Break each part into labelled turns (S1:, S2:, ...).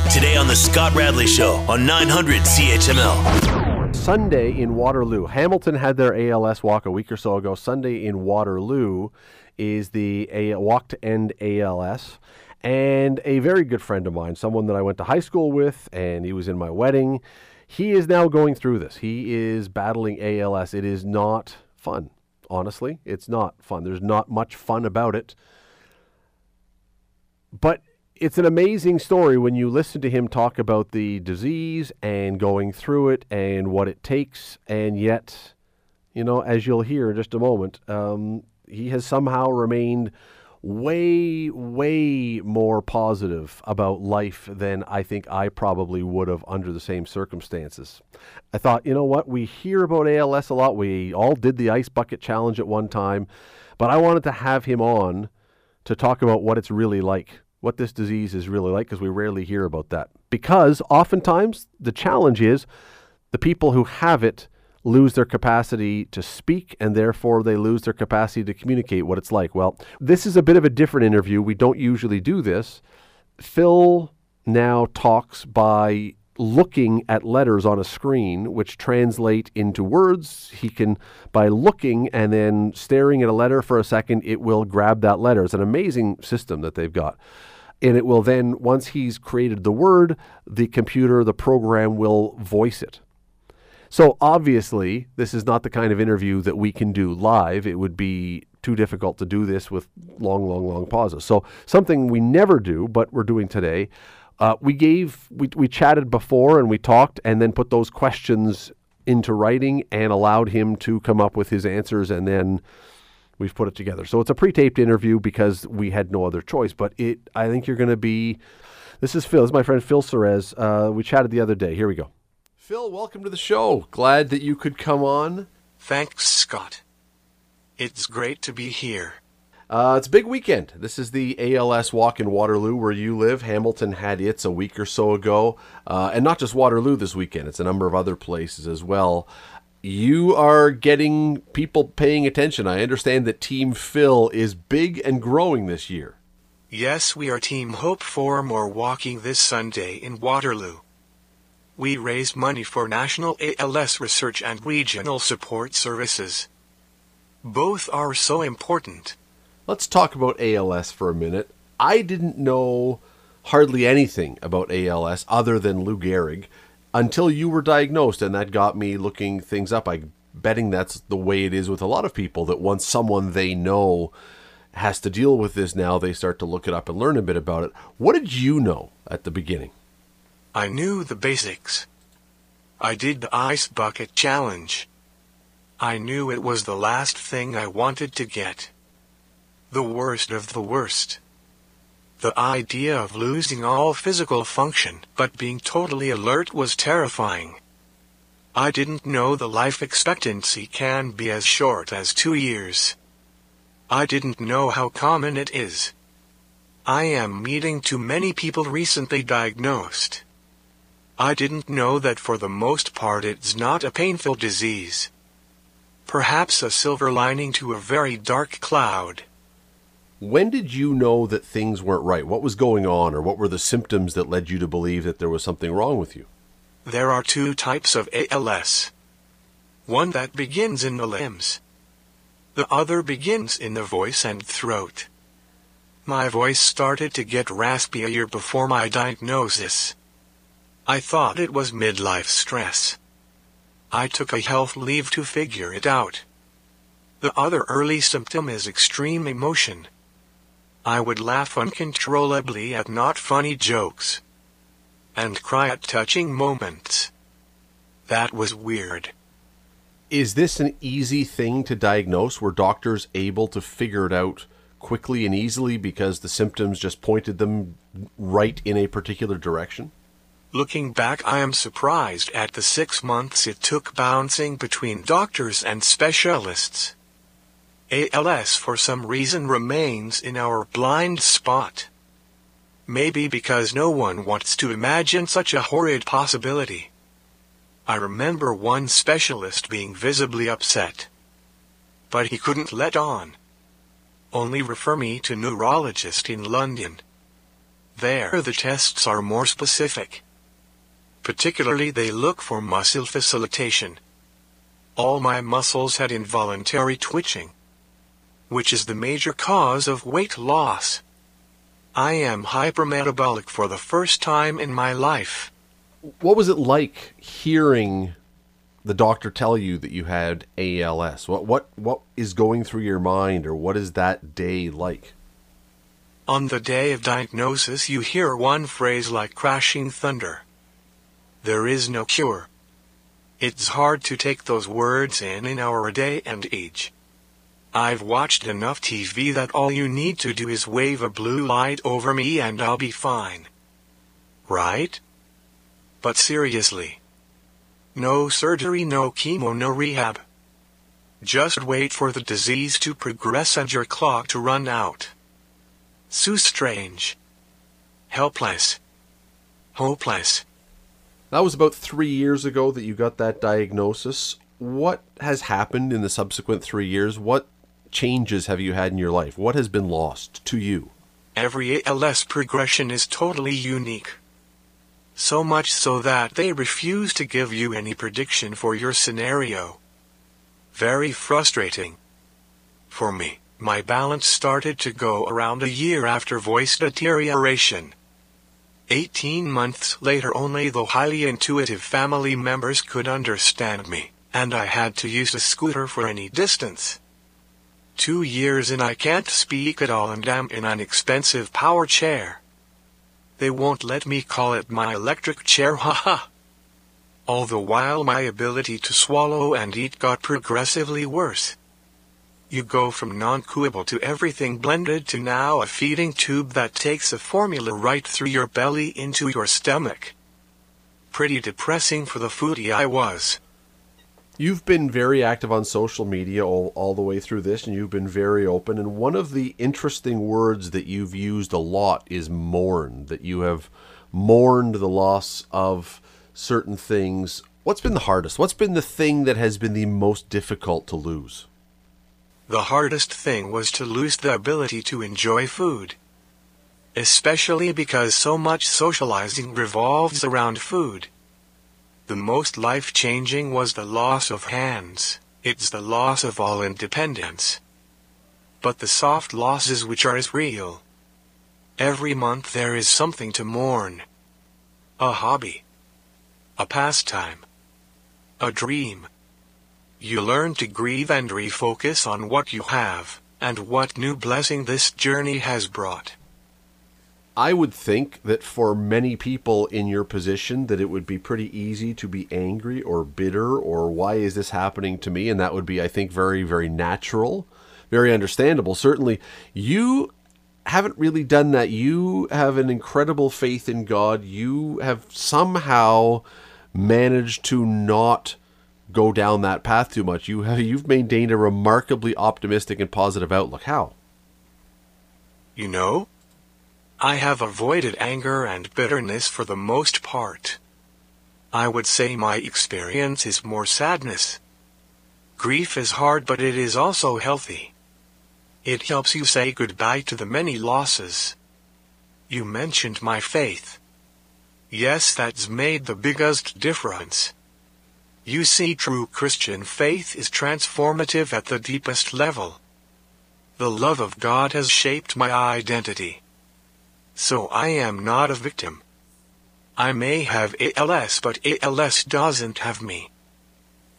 S1: Today on The Scott Radley Show on 900 CHML.
S2: Sunday in Waterloo. Hamilton had their ALS walk a week or so ago. Sunday in Waterloo is the a- Walk to End ALS. And a very good friend of mine, someone that I went to high school with, and he was in my wedding. He is now going through this. He is battling ALS. It is not fun, honestly. It's not fun. There's not much fun about it. But it's an amazing story when you listen to him talk about the disease and going through it and what it takes. And yet, you know, as you'll hear in just a moment, um, he has somehow remained way, way more positive about life than I think I probably would have under the same circumstances. I thought, you know what, we hear about ALS a lot. We all did the ice bucket challenge at one time, but I wanted to have him on to talk about what it's really like, what this disease is really like, because we rarely hear about that. Because oftentimes the challenge is the people who have it lose their capacity to speak and therefore they lose their capacity to communicate what it's like. Well, this is a bit of a different interview. We don't usually do this. Phil now talks by looking at letters on a screen which translate into words he can by looking and then staring at a letter for a second it will grab that letter it's an amazing system that they've got and it will then once he's created the word the computer the program will voice it so obviously, this is not the kind of interview that we can do live. It would be too difficult to do this with long, long, long pauses. So something we never do, but we're doing today. Uh, we gave, we, we chatted before and we talked, and then put those questions into writing and allowed him to come up with his answers, and then we've put it together. So it's a pre-taped interview because we had no other choice. But it, I think you're going to be. This is Phil. This is my friend Phil Serez. Uh, we chatted the other day. Here we go. Phil, welcome to the show. Glad that you could come on.
S3: Thanks, Scott. It's great to be here.
S2: Uh, it's a big weekend. This is the ALS Walk in Waterloo, where you live. Hamilton had its a week or so ago, uh, and not just Waterloo this weekend. It's a number of other places as well. You are getting people paying attention. I understand that Team Phil is big and growing this year.
S3: Yes, we are Team Hope for More walking this Sunday in Waterloo. We raise money for national ALS research and regional support services. Both are so important.
S2: Let's talk about ALS for a minute. I didn't know hardly anything about ALS other than Lou Gehrig until you were diagnosed, and that got me looking things up. I'm betting that's the way it is with a lot of people that once someone they know has to deal with this now, they start to look it up and learn a bit about it. What did you know at the beginning?
S3: I knew the basics. I did the ice bucket challenge. I knew it was the last thing I wanted to get. The worst of the worst. The idea of losing all physical function but being totally alert was terrifying. I didn't know the life expectancy can be as short as two years. I didn't know how common it is. I am meeting too many people recently diagnosed. I didn't know that for the most part it's not a painful disease. Perhaps a silver lining to a very dark cloud.
S2: When did you know that things weren't right? What was going on, or what were the symptoms that led you to believe that there was something wrong with you?
S3: There are two types of ALS. One that begins in the limbs. The other begins in the voice and throat. My voice started to get raspy a year before my diagnosis. I thought it was midlife stress. I took a health leave to figure it out. The other early symptom is extreme emotion. I would laugh uncontrollably at not funny jokes. And cry at touching moments. That was weird.
S2: Is this an easy thing to diagnose? Were doctors able to figure it out quickly and easily because the symptoms just pointed them right in a particular direction?
S3: Looking back, I am surprised at the six months it took bouncing between doctors and specialists. ALS for some reason remains in our blind spot. Maybe because no one wants to imagine such a horrid possibility. I remember one specialist being visibly upset. But he couldn't let on. Only refer me to neurologist in London. There the tests are more specific. Particularly they look for muscle fasciculation. All my muscles had involuntary twitching, which is the major cause of weight loss. I am hypermetabolic for the first time in my life.
S2: What was it like hearing the doctor tell you that you had ALS? What what what is going through your mind or what is that day like?
S3: On the day of diagnosis you hear one phrase like crashing thunder. There is no cure. It's hard to take those words in in our day and age. I've watched enough TV that all you need to do is wave a blue light over me and I'll be fine. Right? But seriously. No surgery, no chemo, no rehab. Just wait for the disease to progress and your clock to run out. So strange. Helpless. Hopeless.
S2: That was about three years ago that you got that diagnosis. What has happened in the subsequent three years? What changes have you had in your life? What has been lost to you?
S3: Every ALS progression is totally unique. So much so that they refuse to give you any prediction for your scenario. Very frustrating. For me, my balance started to go around a year after voice deterioration. 18 months later only the highly intuitive family members could understand me, and I had to use a scooter for any distance. Two years and I can't speak at all and I'm in an expensive power chair. They won't let me call it my electric chair haha. All the while my ability to swallow and eat got progressively worse. You go from non-chewable to everything blended to now a feeding tube that takes a formula right through your belly into your stomach. Pretty depressing for the foodie I was.
S2: You've been very active on social media all, all the way through this, and you've been very open. And one of the interesting words that you've used a lot is mourn, that you have mourned the loss of certain things. What's been the hardest? What's been the thing that has been the most difficult to lose?
S3: The hardest thing was to lose the ability to enjoy food. Especially because so much socializing revolves around food. The most life changing was the loss of hands, it's the loss of all independence. But the soft losses which are as real. Every month there is something to mourn. A hobby. A pastime. A dream. You learn to grieve and refocus on what you have, and what new blessing this journey has brought.
S2: I would think that for many people in your position that it would be pretty easy to be angry or bitter or why is this happening to me and that would be I think very very natural, very understandable. Certainly you haven't really done that. You have an incredible faith in God. You have somehow managed to not go down that path too much. You have you've maintained a remarkably optimistic and positive outlook. How?
S3: You know, I have avoided anger and bitterness for the most part. I would say my experience is more sadness. Grief is hard but it is also healthy. It helps you say goodbye to the many losses. You mentioned my faith. Yes, that's made the biggest difference. You see, true Christian faith is transformative at the deepest level. The love of God has shaped my identity. So I am not a victim. I may have ALS, but ALS doesn't have me.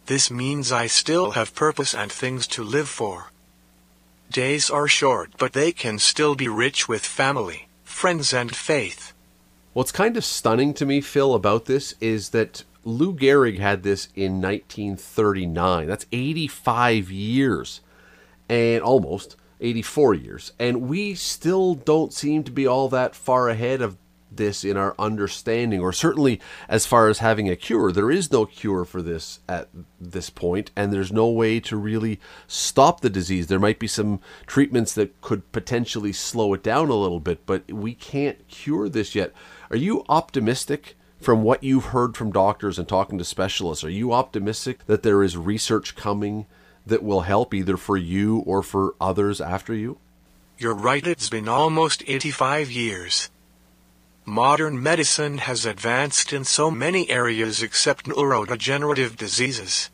S3: This means I still have purpose and things to live for. Days are short, but they can still be rich with family, friends, and faith.
S2: What's kind of stunning to me, Phil, about this is that Lou Gehrig had this in 1939. That's 85 years, and almost 84 years. And we still don't seem to be all that far ahead of this in our understanding, or certainly as far as having a cure. There is no cure for this at this point, and there's no way to really stop the disease. There might be some treatments that could potentially slow it down a little bit, but we can't cure this yet. Are you optimistic from what you've heard from doctors and talking to specialists, are you optimistic that there is research coming that will help either for you or for others after you?
S3: You're right, it's been almost 85 years. Modern medicine has advanced in so many areas except neurodegenerative diseases.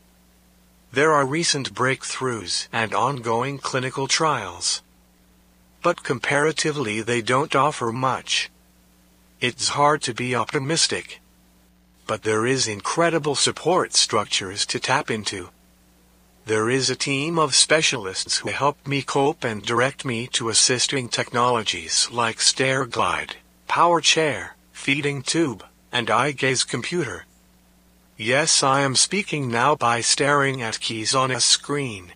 S3: There are recent breakthroughs and ongoing clinical trials. But comparatively they don't offer much. It's hard to be optimistic. But there is incredible support structures to tap into. There is a team of specialists who help me cope and direct me to assisting technologies like stair glide, power chair, feeding tube, and eye gaze computer. Yes, I am speaking now by staring at keys on a screen.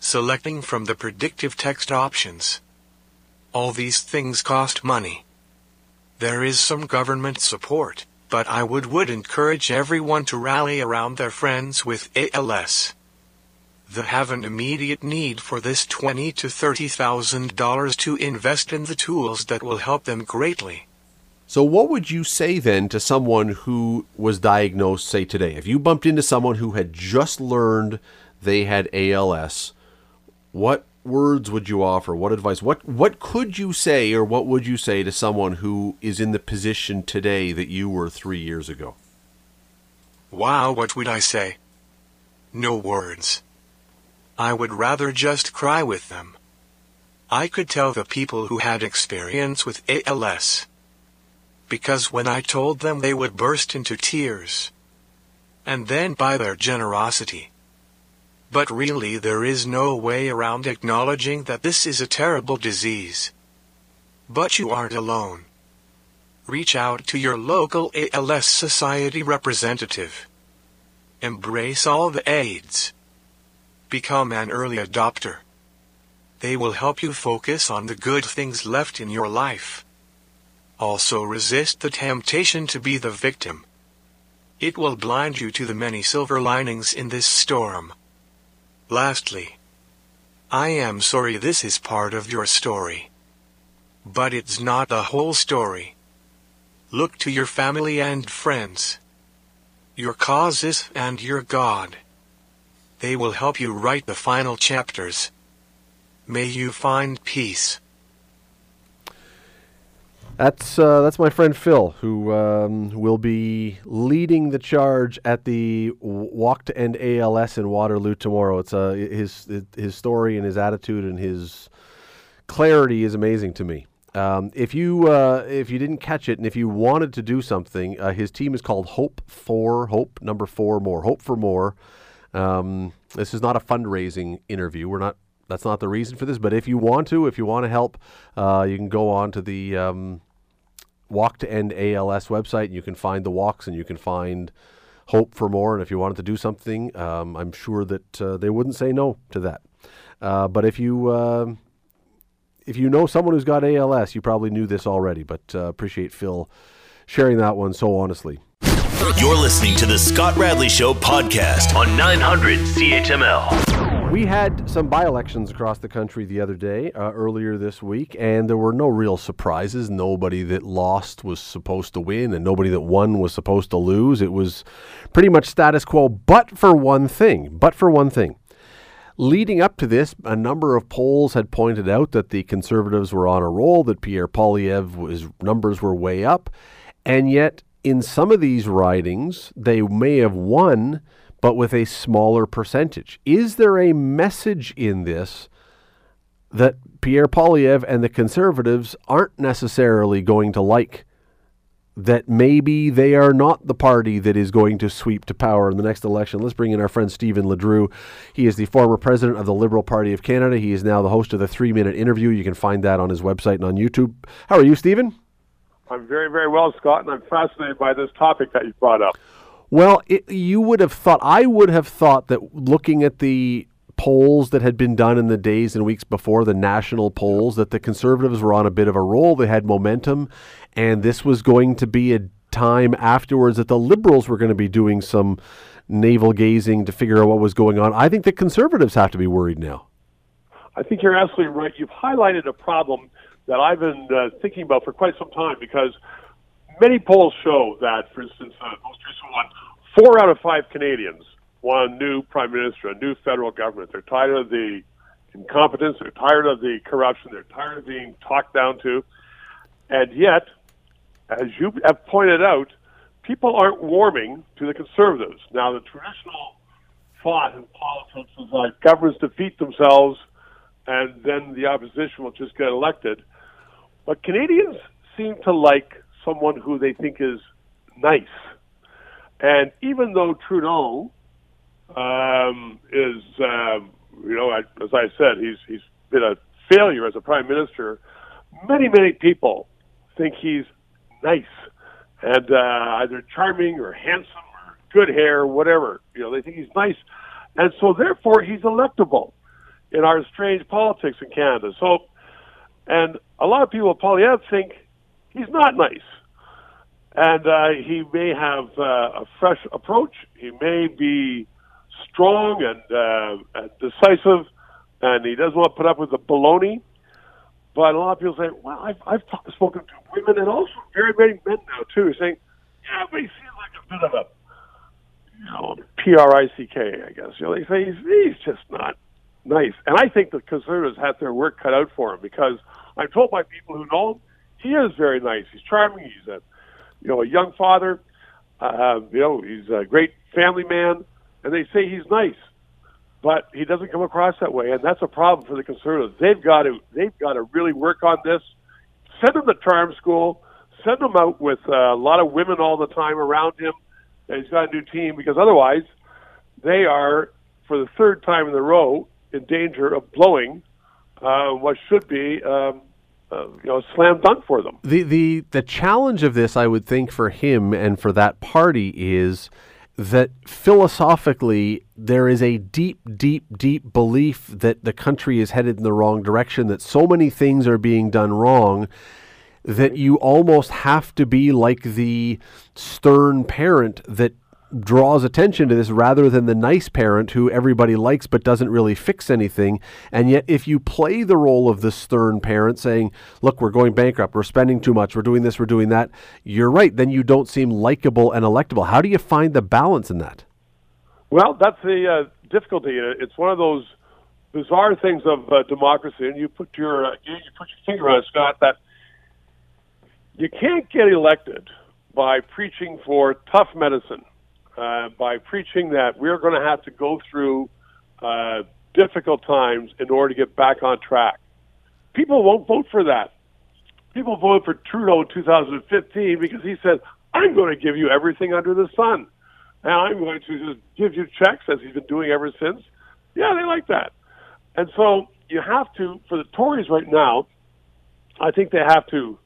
S3: Selecting from the predictive text options. All these things cost money. There is some government support, but I would, would encourage everyone to rally around their friends with ALS. They have an immediate need for this twenty to thirty thousand dollars to invest in the tools that will help them greatly.
S2: So, what would you say then to someone who was diagnosed, say today? If you bumped into someone who had just learned they had ALS, what words would you offer? What advice? What what could you say, or what would you say to someone who is in the position today that you were three years ago?
S3: Wow, what would I say? No words. I would rather just cry with them. I could tell the people who had experience with ALS. Because when I told them they would burst into tears. And then by their generosity. But really there is no way around acknowledging that this is a terrible disease. But you aren't alone. Reach out to your local ALS Society representative. Embrace all the aids. Become an early adopter. They will help you focus on the good things left in your life. Also resist the temptation to be the victim. It will blind you to the many silver linings in this storm. Lastly, I am sorry this is part of your story. But it's not the whole story. Look to your family and friends, your causes and your God. They will help you write the final chapters. May you find peace.
S2: That's uh, that's my friend Phil, who um, will be leading the charge at the Walk to End ALS in Waterloo tomorrow. It's uh, his his story and his attitude and his clarity is amazing to me. Um, if you uh, if you didn't catch it and if you wanted to do something, uh, his team is called Hope for Hope number four more Hope for More. Um, this is not a fundraising interview. We're not. That's not the reason for this. But if you want to, if you want to help, uh, you can go on to the um, Walk to End ALS website. And you can find the walks, and you can find hope for more. And if you wanted to do something, um, I'm sure that uh, they wouldn't say no to that. Uh, but if you uh, if you know someone who's got ALS, you probably knew this already. But uh, appreciate Phil sharing that one so honestly.
S1: You're listening to the Scott Radley Show podcast on 900 CHML.
S2: We had some by elections across the country the other day, uh, earlier this week, and there were no real surprises. Nobody that lost was supposed to win, and nobody that won was supposed to lose. It was pretty much status quo, but for one thing. But for one thing. Leading up to this, a number of polls had pointed out that the Conservatives were on a roll, that Pierre Poilievre's numbers were way up, and yet in some of these ridings, they may have won, but with a smaller percentage. Is there a message in this that Pierre Poilievre and the Conservatives aren't necessarily going to like? That maybe they are not the party that is going to sweep to power in the next election. Let's bring in our friend Stephen LeDrew. He is the former president of the Liberal Party of Canada. He is now the host of the three minute interview. You can find that on his website and on YouTube. How are you, Stephen?
S4: I'm very, very well, Scott, and I'm fascinated by this topic that you brought up.
S2: Well, it, you would have thought, I would have thought that looking at the polls that had been done in the days and weeks before, the national polls, that the conservatives were on a bit of a roll. They had momentum, and this was going to be a time afterwards that the liberals were going to be doing some navel gazing to figure out what was going on. I think the conservatives have to be worried now.
S4: I think you're absolutely right. You've highlighted a problem that I've been uh, thinking about for quite some time because many polls show that, for instance, uh, most recent one, four out of five Canadians want a new prime minister, a new federal government. They're tired of the incompetence, they're tired of the corruption, they're tired of being talked down to, and yet as you have pointed out, people aren't warming to the conservatives. Now, the traditional thought in politics is that governments defeat themselves and then the opposition will just get elected. But Canadians seem to like someone who they think is nice. And even though Trudeau um, is, um, you know, I, as I said, he's he's been a failure as a prime minister. Many many people think he's nice and uh, either charming or handsome or good hair, whatever. You know, they think he's nice, and so therefore he's electable in our strange politics in Canada. So, and a lot of people, Poilievre, think he's not nice. And uh, he may have uh, a fresh approach. He may be strong and, uh, decisive, and he doesn't want to put up with the baloney. But a lot of people say, well, I've, I've talk, spoken to women and also very many men now, too, saying, yeah, but he seems like a bit of a, you know, P-R-I-C-K, I guess. You know, they say he's, he's just not nice. And I think the Conservatives had their work cut out for him because I'm told by people who know him, he is very nice. He's charming. He's a, you know, a young father. Uh, you know, he's a great family man, and they say he's nice, but he doesn't come across that way, and that's a problem for the Conservatives. They've got to, they've got to really work on this. Send him to charm school. Send him out with a lot of women all the time around him. And he's got a new team because otherwise, they are for the third time in a row in danger of blowing uh, what should be um, uh, you know slam dunk for them.
S2: The the the challenge of this, I would think, for him and for that party is that philosophically there is a deep, deep, deep belief that the country is headed in the wrong direction. That so many things are being done wrong. That you almost have to be like the stern parent that draws attention to this rather than the nice parent who everybody likes but doesn't really fix anything. And yet, if you play the role of the stern parent saying, Look, we're going bankrupt, we're spending too much, we're doing this, we're doing that, you're right. Then you don't seem likable and electable. How do you find the balance in that?
S4: Well, that's the uh, difficulty. It's one of those bizarre things of uh, democracy, and you put your uh, you put your finger on it, Scott. That you can't get elected by preaching for tough medicine uh, by preaching that we're going to have to go through uh, difficult times in order to get back on track. People won't vote for that. People voted for Trudeau in 2015 because he said, I'm going to give you everything under the sun. And I'm going to just give you checks as he's been doing ever since. Yeah, they like that. And so you have to, for the Tories right now, I think they have to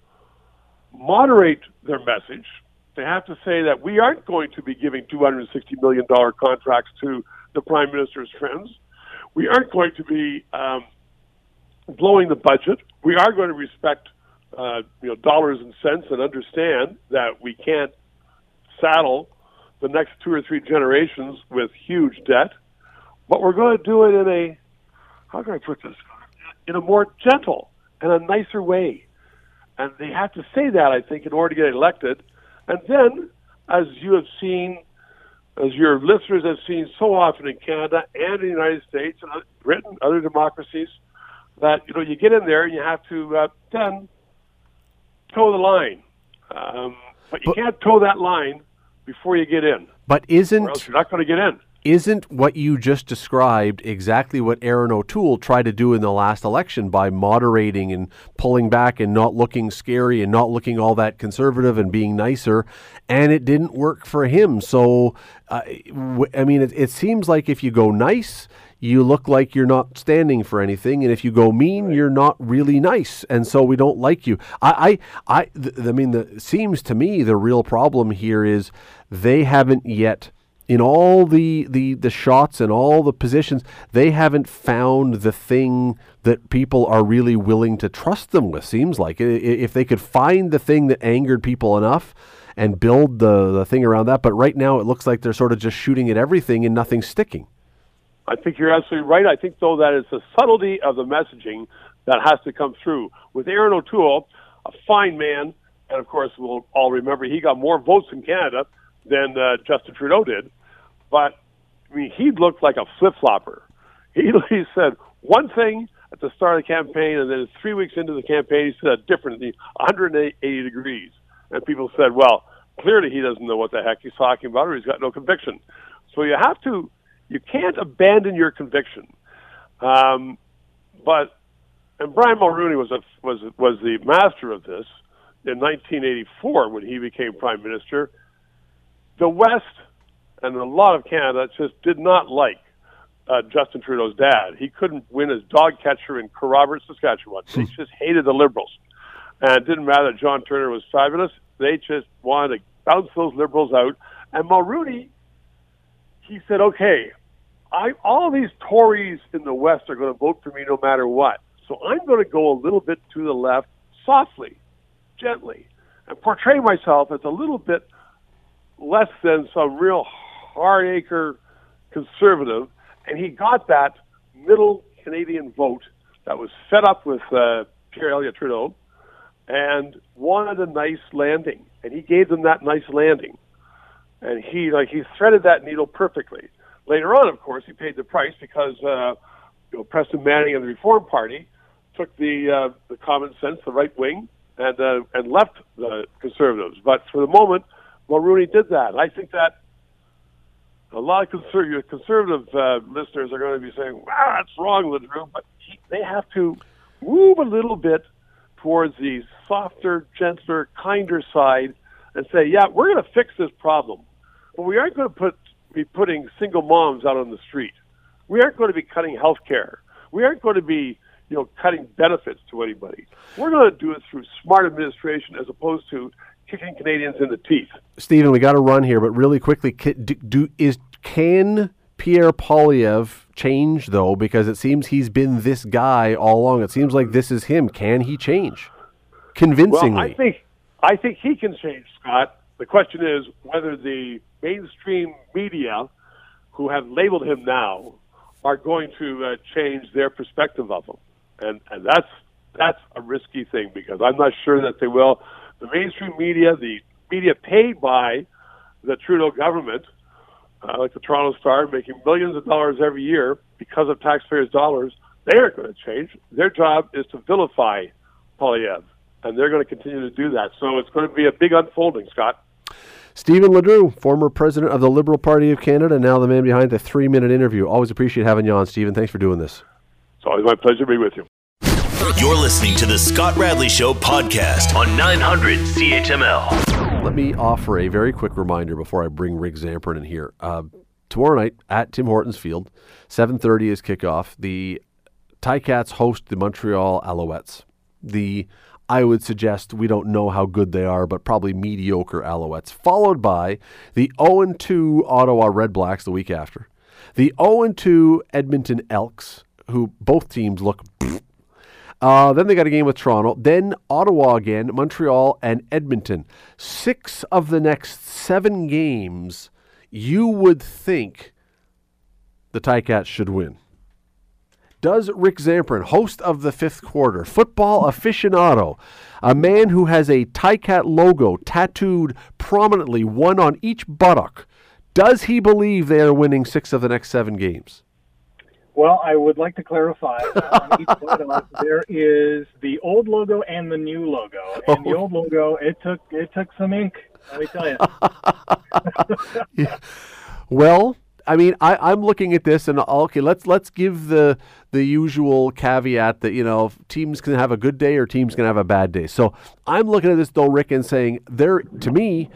S4: moderate their message they have to say that we aren't going to be giving $260 million contracts to the Prime Minister's friends. We aren't going to be um, blowing the budget. We are going to respect uh, you know, dollars and cents and understand that we can't saddle the next two or three generations with huge debt. But we're going to do it in a, how can I put this? In a more gentle and a nicer way. And they have to say that, I think, in order to get elected and then, as you have seen, as your listeners have seen so often in Canada and the United States and Britain, other democracies, that you know you get in there and you have to uh, then toe the line, um, but you but, can't toe that line before you get in.
S2: But isn't
S4: or else you're not going to get in?
S2: Isn't what you just described exactly what Erin O'Toole tried to do in the last election by moderating and pulling back and not looking scary and not looking all that conservative and being nicer? And it didn't work for him. So, uh, I mean, it, it seems like if you go nice, you look like you're not standing for anything, and if you go mean, you're not really nice, and so we don't like you. I, I, I, th- I mean, the seems to me the real problem here is they haven't yet in all the, the, the shots and all the positions, they haven't found the thing that people are really willing to trust them with. Seems like if they could find the thing that angered people enough and build the, the thing around that. But right now, it looks like they're sort of just shooting at everything and nothing's sticking.
S4: I think you're absolutely right. I think, though, that it's the subtlety of the messaging that has to come through. With Erin O'Toole, a fine man, and of course, we'll all remember he got more votes in Canada than uh, Justin Trudeau did. But I mean, he looked like a flip flopper. He, he said one thing at the start of the campaign, and then three weeks into the campaign, he said a different 180 degrees. And people said, well, clearly he doesn't know what the heck he's talking about or he's got no conviction. So you have to, you can't abandon your conviction. Um, but, and Brian Mulroney was, a, was, was the master of this in 1984 when he became prime minister. The West and a lot of Canada just did not like uh, Justin Trudeau's dad. He couldn't win as dog catcher in Kerrobert, Saskatchewan. They
S2: Hmm.
S4: just hated the Liberals. And it didn't matter that John Turner was fabulous. They just wanted to bounce those Liberals out. And Mulroney, he said, okay, I, all these Tories in the West are going to vote for me no matter what. So I'm going to go a little bit to the left softly, gently, and portray myself as a little bit less than some real hard acre conservative. And he got that middle Canadian vote that was fed up with uh, Pierre Elliott Trudeau and wanted a nice landing. And he gave them that nice landing. And he like he threaded that needle perfectly. Later on, of course, he paid the price because uh, you know Preston Manning and the Reform Party took the uh, the common sense, the right wing, and uh, and left the conservatives. But for the moment, Mulroney did that. I think that a lot of conservative conservative uh, listeners are going to be saying, "Wow, that's wrong, Lindrum," but he, they have to move a little bit towards the softer, gentler, kinder side, and say, "Yeah, we're going to fix this problem, but we aren't going to put be putting single moms out on the street. We aren't going to be cutting health care. We aren't going to be, you know, cutting benefits to anybody. We're going to do it through smart administration as opposed to kicking Canadians in the teeth."
S2: Stephen, we got to run here, but really quickly, ca- do, do is can Pierre Poilievre change though? Because it seems he's been this guy all along. It seems like this is him. Can he change convincingly?
S4: Well, I think I think he can change, Scott. The question is whether the mainstream media, who have labeled him now, are going to uh, change their perspective of him, and and that's that's a risky thing because I'm not sure that they will. The mainstream media, the media paid by the Trudeau government, uh, like the Toronto Star, making millions of dollars every year because of taxpayers' dollars, they aren't going to change. Their job is to vilify Poilievre, and they're going to continue to do that. So it's going to be a big unfolding, Scott.
S2: Stephen Ledrew, former president of the Liberal Party of Canada, now the man behind the three-minute interview. Always appreciate having you on, Stephen. Thanks for doing this.
S4: It's always my pleasure to be with you.
S1: You're listening to the Scott Radley Show podcast on 900 CHML.
S2: Let me offer a very quick reminder before I bring Rick Zamperin in here. Uh, tomorrow night at Tim Hortons Field, 7.30 is kickoff. The Ticats host the Montreal Alouettes. The, I would suggest, we don't know how good they are, but probably mediocre Alouettes, followed by the 0-2 Ottawa Redblacks the week after. The 0-2 Edmonton Elks, who both teams look uh, then they got a game with Toronto. Then Ottawa again, Montreal, and Edmonton. Six of the next seven games, you would think the Ticats should win. Does Rick Zamperin, host of the fifth quarter, football aficionado, a man who has a Ticat logo tattooed prominently, one on each buttock, does he believe they are winning six of the next seven games?
S5: Well, I would like to clarify on um, each photo, there is the old logo and the new logo. And the oh. old logo, it took it took some ink. Let me tell you.
S2: Well, I mean, I, I'm looking at this and okay, let's let's give the the usual caveat that you know teams can have a good day or teams can have a bad day. So I'm looking at this though, Rick, and saying there to me,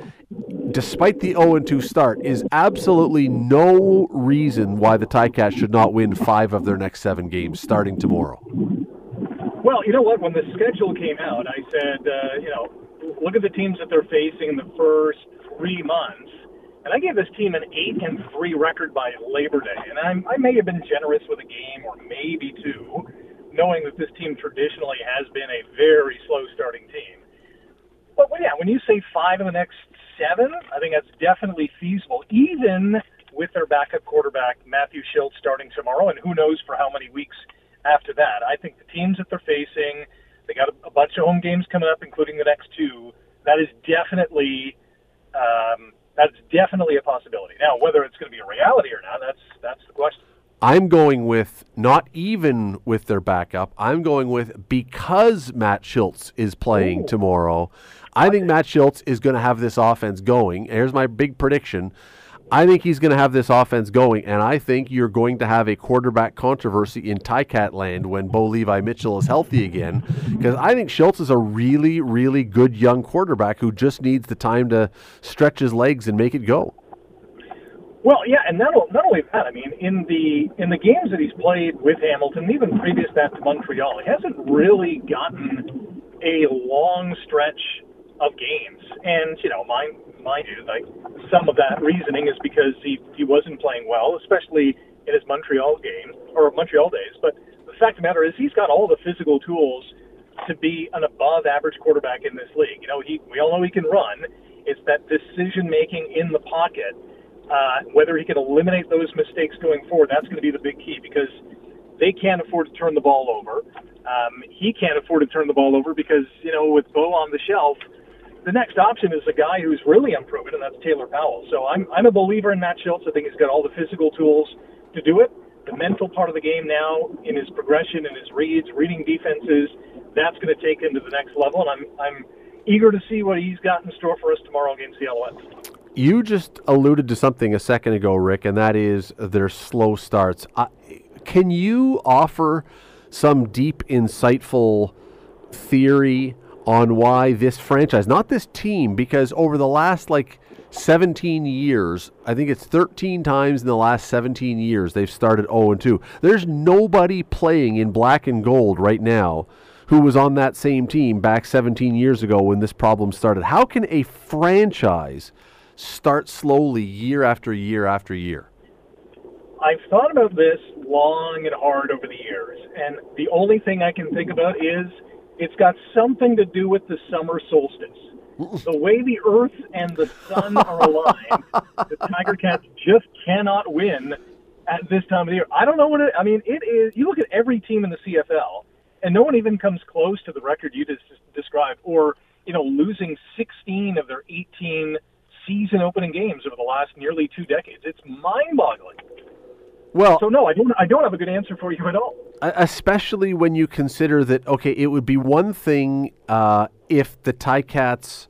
S2: despite the 0 2 start, is absolutely no reason why the Ticats should not win five of their next seven games starting tomorrow.
S5: Well, you know what? When the schedule came out, I said, uh, you know, look at the teams that they're facing in the first three months. And I gave this team an eight and three record by Labor Day, and I'm, I may have been generous with a game or maybe two, knowing that this team traditionally has been a very slow starting team. But well, yeah, when you say five in the next seven, I think that's definitely feasible, even with their backup quarterback Matthew Shiltz starting tomorrow, and who knows for how many weeks after that. I think the teams that they're facing, they got a, a bunch of home games coming up, including the next two. That is definitely um, that's definitely a possibility. Now, whether it's going to be a reality or not, that's that's the question.
S2: I'm going with not even with their backup. I'm going with because Matt Shiltz is playing tomorrow. I think Matt Shiltz is going to have this offense going. Here's my big prediction. I think he's going to have this offense going, and I think you're going to have a quarterback controversy in Ticat land when Bo Levi Mitchell is healthy again. Because I think Shiltz is a really, really good young quarterback who just needs the time to stretch his legs and make it go.
S5: Well, yeah, and not, not only that, I mean, in the in the games that he's played with Hamilton, even previous that to Montreal, he hasn't really gotten a long stretch of games. And you know, mind mind you, like some of that reasoning is because he he wasn't playing well, especially in his Montreal game or Montreal days. But the fact of the matter is, he's got all the physical tools to be an above average quarterback in this league. You know, he we all know he can run. It's that decision making in the pocket uh, whether he can eliminate those mistakes going forward, that's going to be the big key because they can't afford to turn the ball over. Um, he can't afford to turn the ball over because, you know, with Bo on the shelf, the next option is a guy who's really unproven, and that's Taylor Powell. So I'm, I'm a believer in Matt Shiltz. I think he's got all the physical tools to do it. The mental part of the game now, in his progression, in his reads, reading defenses, that's going to take him to the next level. And I'm, I'm eager to see what he's got in store for us tomorrow against the Alouettes
S2: you just alluded to something a second ago, Rick, and that is their slow starts. Uh, can you offer some deep, insightful theory on why this franchise, not this team, because over the last like 17 years, I think it's 13 times in the last 17 years they've started 0 and 2. There's nobody playing in black and gold right now who was on that same team back 17 years ago when this problem started. How can a franchise start slowly year after year after year?
S5: I've thought about this long and hard over the years, and the only thing I can think about is it's got something to do with the summer solstice. the way the Earth and the Sun are aligned, the Tiger Cats just cannot win at this time of the year. I don't know what it. I mean, it is. You look at every team in the CFL, and no one even comes close to the record you just described, or you know, losing 16 of their 18 season opening games over the last nearly two decades. It's mind-boggling.
S2: Well,
S5: so no, I don't. I don't have a good answer for you at all.
S2: Especially when you consider that, okay, it would be one thing uh, if the Ticats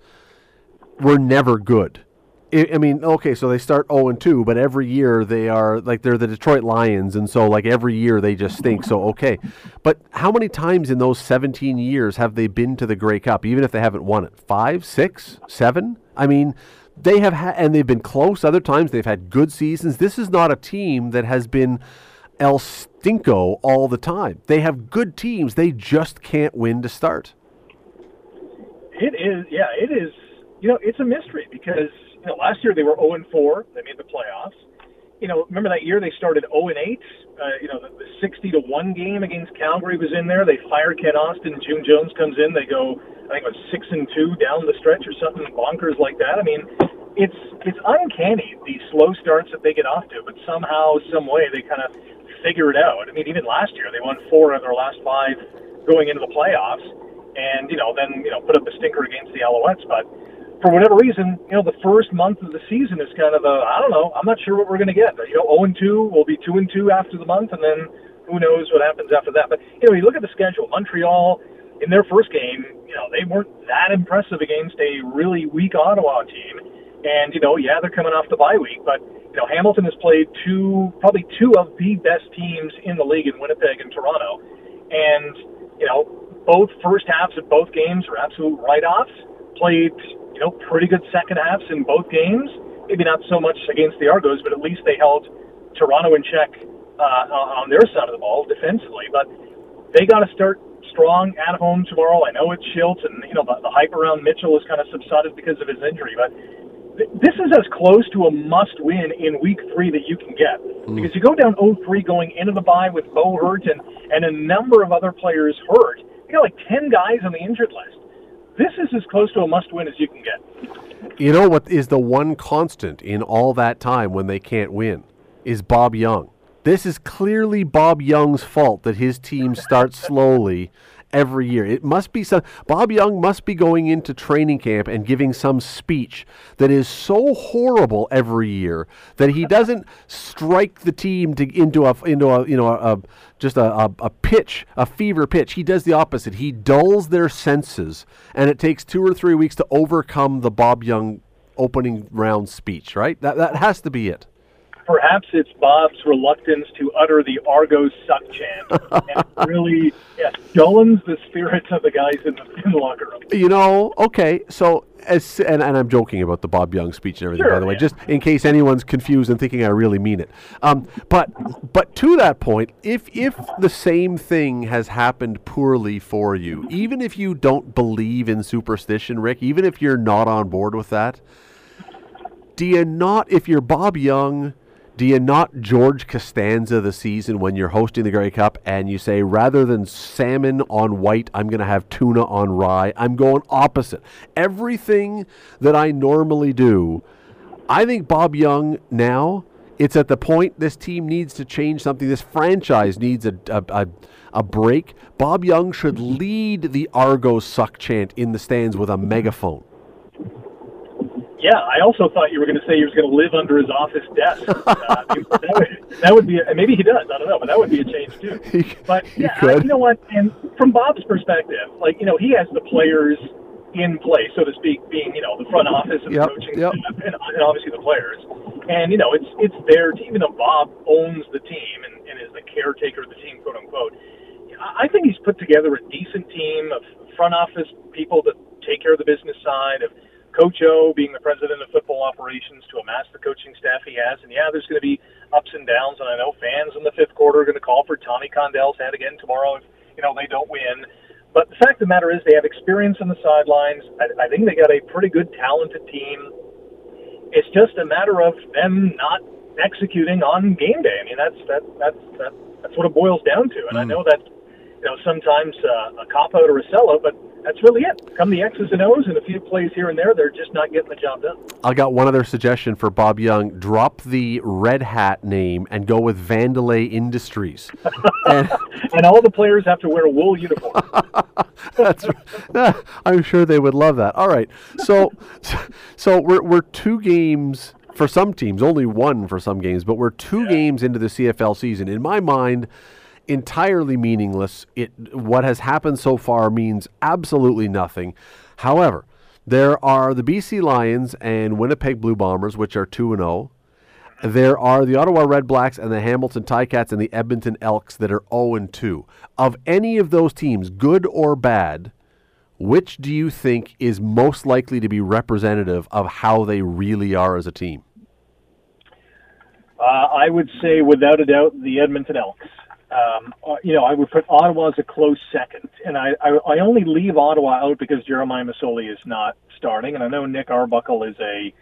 S2: were never good. I mean, okay, so they start 0 and 2, but every year they are like they're the Detroit Lions, and so like every year they just stink. So okay, but how many times in those 17 years have they been to the Grey Cup, even if they haven't won it? Five, six, seven? I mean, they have had, and they've been close. Other times they've had good seasons. This is not a team that has been El Stinko all the time. They have good teams. They just can't win to start.
S5: It is, yeah, it is. You know, it's a mystery because you know last year they were 0 and 4. They made the playoffs. You know, remember that year they started 0 and 8. Uh, you know, the, the 60 to one game against Calgary was in there. They fire Kent Austin. June Jones comes in. They go I think it was six and two down the stretch or something bonkers like that. I mean, it's it's uncanny these slow starts that they get off to, but somehow, some way, they kind of figure it out. I mean, even last year they won four of their last five going into the playoffs, and you know then you know put up a stinker against the Alouettes, but. For whatever reason, you know, the first month of the season is kind of a, I don't know, I'm not sure what we're going to get. You know, 0 and 2, we'll be 2 and 2 after the month, and then who knows what happens after that. But, you know, you look at the schedule, Montreal, in their first game, you know, they weren't that impressive against a really weak Ottawa team. And, you know, yeah, they're coming off the bye week, but, you know, Hamilton has played two, probably two of the best teams in the league in Winnipeg and Toronto. And, you know, both first halves of both games are absolute write offs. Played, you know, pretty good second halves in both games. Maybe not so much against the Argos, but at least they held Toronto in check uh, on their side of the ball defensively. But they got to start strong at home tomorrow. I know it's Shiltz, and you know the, the hype around Mitchell has kind of subsided because of his injury, but th- this is as close to a must-win in Week Three that you can get mm. because you go down 0-3 going into the bye with Bo hurt and and a number of other players hurt. You got like ten guys on the injured list. This is as close to a must-win as you can get.
S2: You know what is the one constant in all that time when they can't win is Bob Young. This is clearly Bob Young's fault that his team starts slowly every year. It must be some Bob Young must be going into training camp and giving some speech that is so horrible every year that he doesn't strike the team to into a into a you know a, a just a, a, a pitch, a fever pitch. He does the opposite. He dulls their senses, and it takes two or three weeks to overcome the Bob Young opening round speech. Right? That that has to be it
S5: perhaps it's Bob's reluctance to utter the Argo suck chant and really yes, dullens the spirits of the guys in the, in the locker room.
S2: You know, okay, so as and, and I'm joking about the Bob Young speech and everything,
S5: sure,
S2: by the way,
S5: yeah.
S2: just in case anyone's confused and thinking I really mean it. Um, but but to that point, if if the same thing has happened poorly for you, even if you don't believe in superstition, Rick, even if you're not on board with that, do you not? If you're Bob Young do you not George Costanza the season when you're hosting the Grey Cup and you say rather than salmon on white, I'm going to have tuna on rye? I'm going opposite. Everything that I normally do, I think Bob Young now. It's at the point this team needs to change something. This franchise needs a, a, a, a break. Bob Young should lead the Argo suck chant in the stands with a megaphone.
S5: Yeah, I also thought you were going to say he was going to live under his office desk. Uh, that, would, that would be a, maybe he does. I don't know, but that would be a change too. But yeah, I, you know what? And from Bob's perspective, like you know, he has the players in place, so to speak, being you know the front office and
S2: yep,
S5: the coaching
S2: yep.
S5: staff, and, and obviously the players. And you know, it's it's there. To, even though Bob owns the team and, and is the caretaker of the team, quote unquote, I think he's put together a decent team of front office people that take care of the business side of Coach O being the president of football operations to amass the coaching staff he has. And yeah, there's going to be ups and downs. And I know fans in the fifth quarter are going to call for Tommy Condell's head again tomorrow if you know they don't win. But the fact of the matter is, they have experience on the sidelines. I, I think they got a pretty good, talented team. It's just a matter of them not executing on game day. I mean, that's that that's that, that's what it boils down to. And mm. I know that you know sometimes uh, a cop out or a sellout, but that's really it. Come the X's and O's and a few plays here and there, they're just not getting the job done.
S2: I got one other suggestion for Bob Young. Drop the Red Hat name and go with Vandelay Industries.
S5: and, and, all the players have to wear a wool uniform.
S2: That's, I'm sure they would love that. All right. So, so we're, we're two games for some teams, only one for some games, but we're two yeah. games into the CFL season. In my mind, entirely meaningless. It what has happened so far means absolutely nothing. However, there are the BC Lions and Winnipeg Blue Bombers, which are two and zero. Oh. There are the Ottawa Redblacks and the Hamilton Ticats and the Edmonton Elks that are 0 and 2. Of any of those teams, good or bad, which do you think is most likely to be representative of how they really are as a team?
S5: Uh, I would say, without a doubt, the Edmonton Elks. Um, uh, you know, I would put Ottawa as a close second, and I, I, I only leave Ottawa out because Jeremiah Masoli is not starting, and I know Nick Arbuckle is a,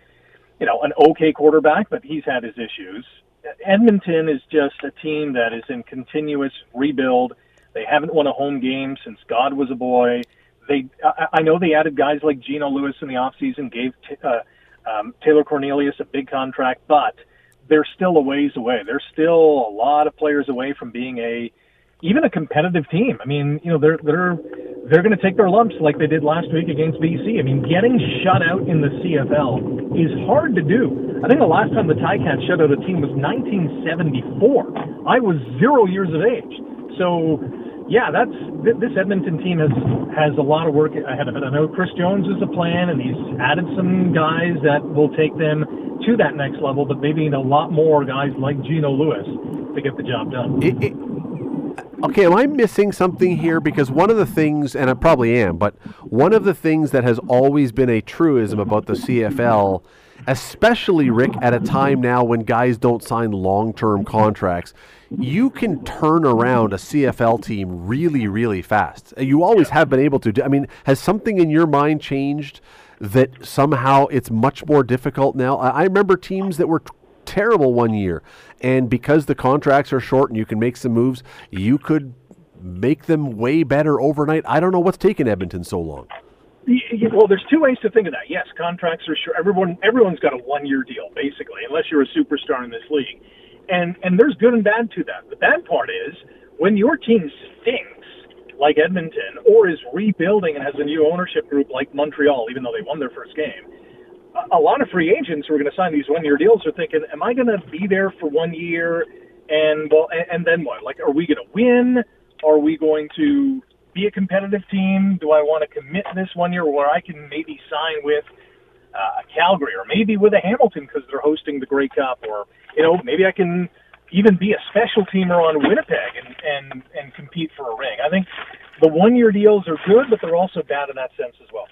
S5: you know, an okay quarterback, but he's had his issues. Edmonton is just a team that is in continuous rebuild. They haven't won a home game since God was a boy. They, I, I know they added guys like Geno Lewis in the offseason, gave t- uh, um, Taylor Cornelius a big contract, but they're still a ways away. They're still a lot of players away from being a even a competitive team. I mean, you know, they're they're they're going to take their lumps like they did last week against BC. I mean, getting shut out in the CFL is hard to do. I think the last time the Ticats shut out a team was 1974. I was zero years of age. So, yeah, that's this Edmonton team has has a lot of work ahead of it. I know Chris Jones is a plan, and he's added some guys that will take them to that next level, but maybe need a lot more guys like Geno Lewis to get the job done.
S2: It, it, okay, am I missing something here? Because one of the things, and I probably am, but one of the things that has always been a truism about the CFL, especially Rick, at a time now when guys don't sign long-term contracts, you can turn around a CFL team really, really fast. You always have been able to. I mean, has something in your mind changed? that somehow it's much more difficult now. I, remember teams that were t- terrible one year, and because the contracts are short and you can make some moves, you could make them way better overnight. I don't know what's taken Edmonton so long.
S5: Well, there's two ways to think of that. Yes, contracts are short. Everyone, everyone's got a one-year deal basically, unless you're a superstar in this league, and and there's good and bad to that. The bad part is when your team stinks like Edmonton or is rebuilding and has a new ownership group like Montreal, even though they won their first game, a, a lot of free agents who are going to sign these one-year deals are thinking, "Am I going to be there for one year?" And well, and, and then what? Like, are we going to win? Are we going to be a competitive team? Do I want to commit this one year where I can maybe sign with uh, a Calgary or maybe with a Hamilton because they're hosting the Grey Cup, or you know, maybe I can even be a special teamer on Winnipeg and and and compete for a ring. I think the one year deals are good, but they're also bad in that sense as well.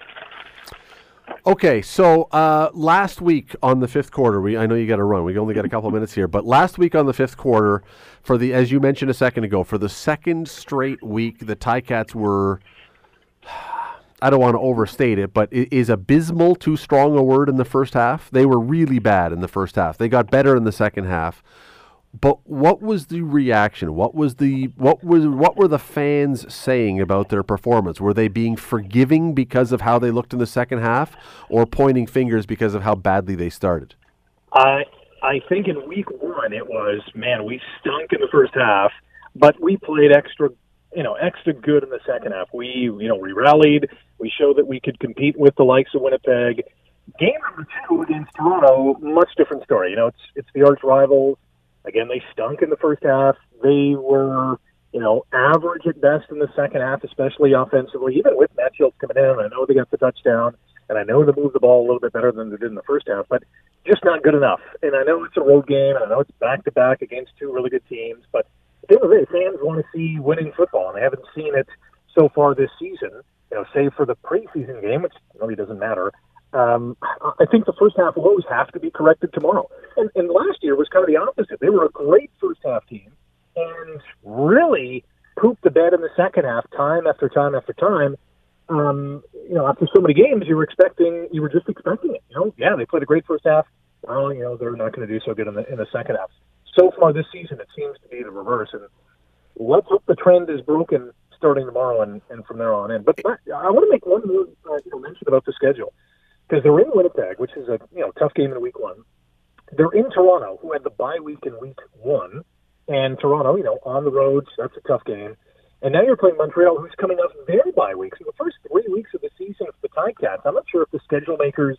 S2: Okay, so uh, last week on the fifth quarter, we I know you got to run. We only got a couple of minutes here, but last week on the fifth quarter, for the as you mentioned a second ago, for the second straight week, the Ticats were. I don't want to overstate it, but is abysmal too strong a word in the first half? They were really bad in the first half. They got better in the second half. But what was the reaction? What was the what was what were the fans saying about their performance? Were they being forgiving because of how they looked in the second half, or pointing fingers because of how badly they started?
S5: I I think in week one it was man we stunk in the first half, but we played extra you know extra good in the second half. We you know we rallied. We showed that we could compete with the likes of Winnipeg. Game number two against Toronto, much different story. You know it's it's the arch rivals Again, they stunk in the first half. They were, you know, average at best in the second half, especially offensively. Even with Matt Shiltz coming in, I know they got the touchdown, and I know they moved the ball a little bit better than they did in the first half, but just not good enough. And I know it's a road game, and I know it's back to back against two really good teams, but the day, fans want to see winning football, and they haven't seen it so far this season. You know, save for the preseason game, which really doesn't matter um, I think the first half woes have to be corrected tomorrow. And, and last year was kind of the opposite. They were a great first half team and really pooped the bed in the second half, time after time after time. Um, you know, after so many games, you were expecting, you were just expecting it. You know, yeah, they played a great first half. Well, you know, they're not going to do so good in the in the second half. So far this season, it seems to be the reverse. And let's hope the trend is broken starting tomorrow and, and from there on in. But I want to make one more uh, you know, mention about the schedule because they're in Winnipeg, which is a you know tough game in week one. They're in Toronto, who had the bye week in week one, and Toronto, you know, on the road, so that's a tough game. And now you're playing Montreal, who's coming off their bye week. So the first three weeks of the season for the Ticats, I'm not sure if the schedule makers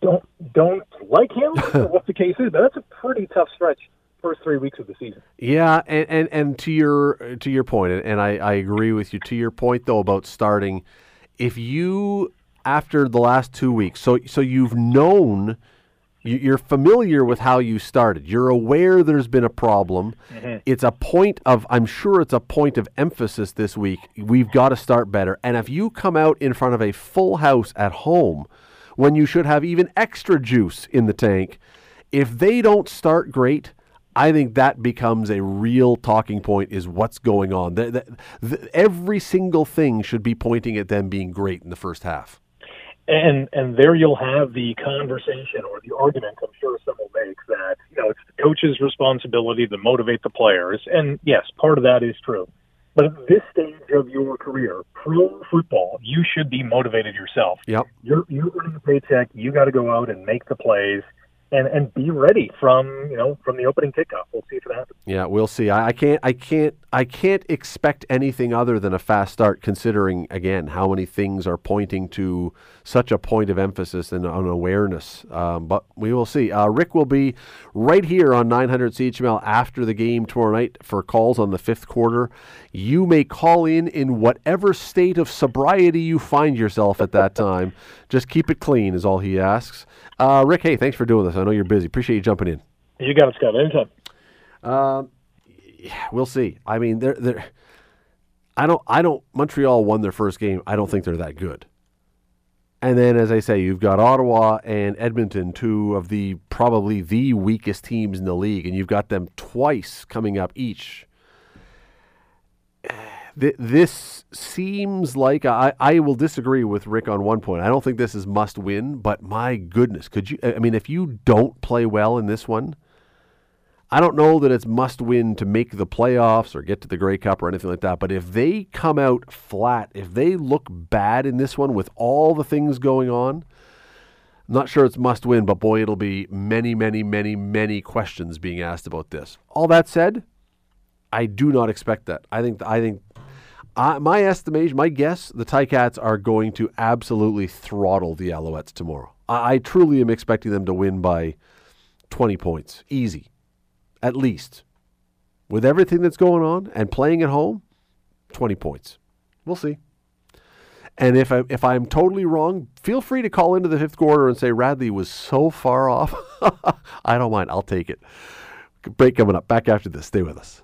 S5: don't don't like him or what the case is, but that's a pretty tough stretch first three weeks of the season.
S2: Yeah, and, and, and to your to your point, and I, I agree with you. To your point though about starting, if you after the last two weeks. So so you've known you're familiar with how you started. You're aware there's been a problem. Mm-hmm. It's a point of, I'm sure it's a point of emphasis this week. We've got to start better. And if you come out in front of a full house at home when you should have even extra juice in the tank, if they don't start great, I think that becomes a real talking point is what's going on. The, the, the, every single thing should be pointing at them being great in the first half
S5: and and there you'll have the conversation or the argument I'm sure some will make that you know it's the coach's responsibility to motivate the players, and yes, part of that is true. But at this stage of your career, pro football, you should be motivated yourself.
S2: Yep.
S5: You're you're earning a paycheck. You got to go out and make the plays and and be ready from you know from the opening kickoff. We'll see if it happens.
S2: Yeah, we'll see. I, I, can't I can't I can't expect anything other than a fast start, considering again how many things are pointing to such a point of emphasis and on awareness. Um, but we will see. Uh, Rick will be right here on 900 CHML after the game tomorrow night for calls on the fifth quarter. You may call in in whatever state of sobriety you find yourself at that time. Just keep it clean is all he asks. Uh, Rick, hey, thanks for doing this. I know you're busy. Appreciate you jumping in.
S5: You got it, Scott. Anytime.
S2: Um, yeah, we'll see. I mean, they're they're. I don't. I don't. Montreal won their first game. I don't think they're that good. And then, as I say, you've got Ottawa and Edmonton, two of the probably the weakest teams in the league, and you've got them twice coming up each this seems like I, I will disagree with Rick on one point. I don't think this is must win, but my goodness, could you? I mean, if you don't play well in this one, I don't know that it's must win to make the playoffs or get to the Grey Cup or anything like that. But if they come out flat, if they look bad in this one with all the things going on, I'm not sure it's must win, but boy, it'll be many, many, many, many questions being asked about this. All that said, I do not expect that. I think I think I, my estimation, my guess, the Ticats are going to absolutely throttle the Alouettes tomorrow. I, I truly am expecting them to win by 20 points. Easy. At least. With everything that's going on and playing at home, 20 points. We'll see. And if I, if I'm totally wrong, feel free to call into the fifth quarter and say Radley was so far off. I don't mind. I'll take it. Break coming up. Back after this. Stay with us.